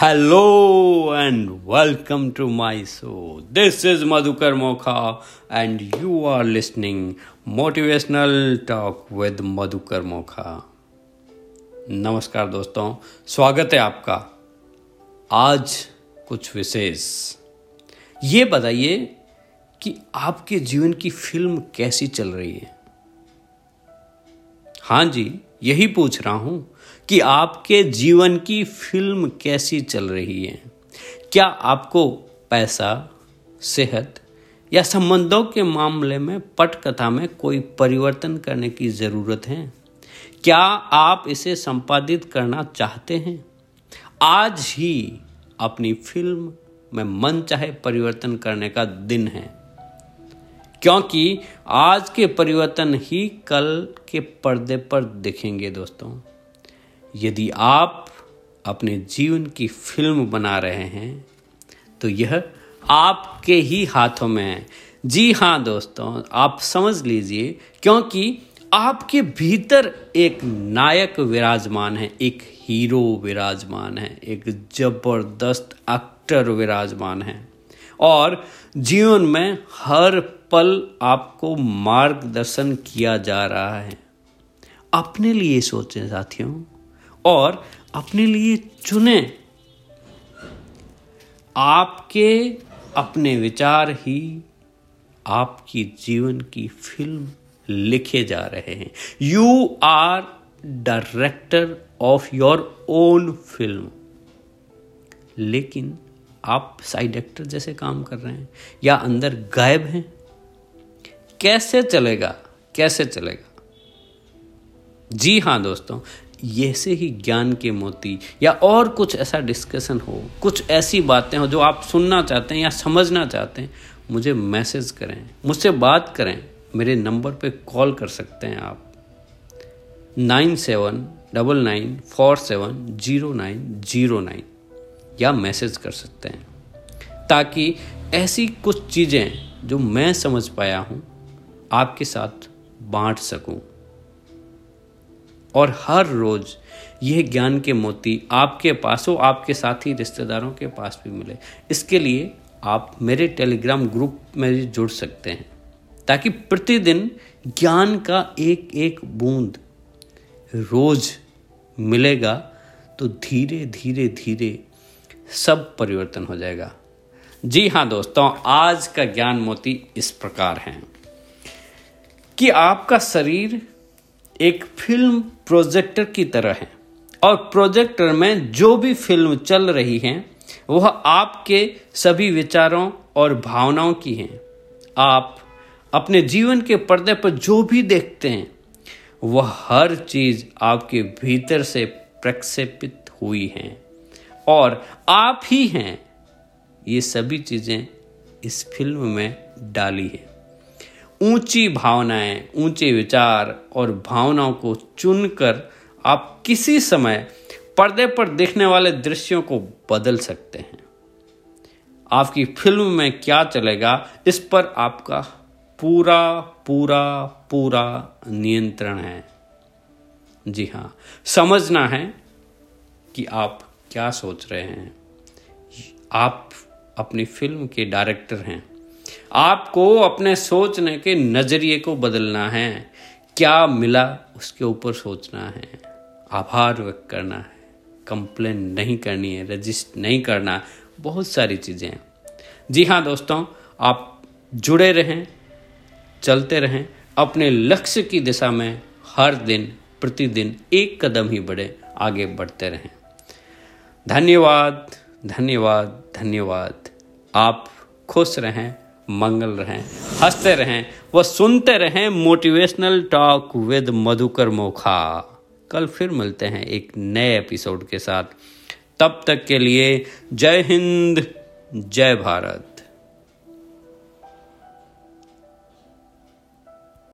Hello and welcome to my show this is Madhukar Mokha and you are listening motivational talk with Madhukar Mokha नमस्कार दोस्तों, स्वागत है आपका। आज कुछ विशेष। ये बताइए कि आपके जीवन की फ़िल्म कैसी चल रही है? हाँ जी। यही पूछ रहा हूँ कि आपके जीवन की फ़िल्म कैसी चल रही है? क्या आपको पैसा, सेहत या संबंधों के मामले में पटकथा में कोई परिवर्तन करने की ज़रूरत है? क्या आप इसे संपादित करना चाहते हैं? आज ही अपनी फ़िल्म में मन चाहे परिवर्तन करने का दिन है। क्योंकि आज के परिवर्तन ही कल के पर्दे पर दिखेंगे दोस्तों। यदि आप अपने जीवन की फ़िल्म बना रहे हैं तो यह आपके ही हाथों में है। जी हाँ दोस्तों, आप समझ लीजिए, क्योंकि आपके भीतर एक नायक विराजमान है, एक हीरो विराजमान है, एक ज़बरदस्त एक्टर विराजमान है। और जीवन में हर पल आपको मार्गदर्शन किया जा रहा है। अपने लिए सोचें साथियों, और अपने लिए चुने। आपके अपने विचार ही आपकी जीवन की फ़िल्म लिखे जा रहे हैं। You are director of your own film लेकिन आप साइड एक्टर जैसे काम कर रहे हैं, या अंदर गायब हैं, कैसे चलेगा कैसे चलेगा? जी हाँ दोस्तों ये से ही ज्ञान के मोती, या और कुछ ऐसा डिस्कशन हो, कुछ ऐसी बातें हो जो आप सुनना चाहते हैं या समझना चाहते हैं, मुझे मैसेज करें, मुझसे बात करें, मेरे नंबर पे कॉल कर सकते हैं आप। Nine seven double nine four seven zero nine zero nine. या मैसेज कर सकते हैं। ताकि ऐसी कुछ चीज़ें जो मैं समझ पाया हूँ, आपके साथ बांट सकूँ। और हर रोज यह ज्ञान के मोती आपके पास हो, आपके साथी रिश्तेदारों के पास भी मिले। इसके लिए आप मेरे टेलीग्राम ग्रुप में भी जुड़ सकते हैं, ताकि प्रतिदिन ज्ञान का एक एक बूंद रोज मिलेगा तो धीरे धीरे धीरे सब परिवर्तन हो जाएगा। जी हाँ दोस्तों, आज का ज्ञान मोती इस प्रकार है कि आपका शरीर एक फ़िल्म प्रोजेक्टर की तरह है और प्रोजेक्टर में जो भी फ़िल्म चल रही है, वह आपके सभी विचारों और भावनाओं की हैं। आप अपने जीवन के पर्दे पर जो भी देखते हैं, वह हर चीज़ आपके भीतर से प्रक्षेपित हुई हैं। और आप ही हैं। ये सभी चीज़ें इस फ़िल्म में डाली है। ऊँची भावनाएँ, ऊँचे विचार और भावनाओं को चुनकर आप किसी समय पर्दे पर देखने वाले दृश्यों को बदल सकते हैं। आपकी फ़िल्म में क्या चलेगा, इस पर आपका पूरा पूरा पूरा नियंत्रण है। जी हाँ समझना है कि आप क्या सोच रहे हैं? आप अपनी फ़िल्म के डायरेक्टर हैं। आपको अपने सोचने के नज़रिए को बदलना है। क्या मिला उसके ऊपर सोचना है? आभार व्यक्त करना है। कंप्लेन नहीं करनी है, रजिस्ट नहीं करना। बहुत सारी चीज़ें हैं। जी हाँ दोस्तों, आप जुड़े रहें, चलते रहें। अपने लक्ष्य की दिशा में हर दिन, प्रतिदिन एक कदम ही बढ़े, आगे बढ़ते रहें। धन्यवाद धन्यवाद धन्यवाद। आप खुश रहें, मंगल रहें, हँसते रहें, व सुनते रहें motivational talk with Madhukar Mokha. कल फिर मिलते हैं एक नए एपिसोड के साथ। तब तक के लिए जय हिंद, जय भारत।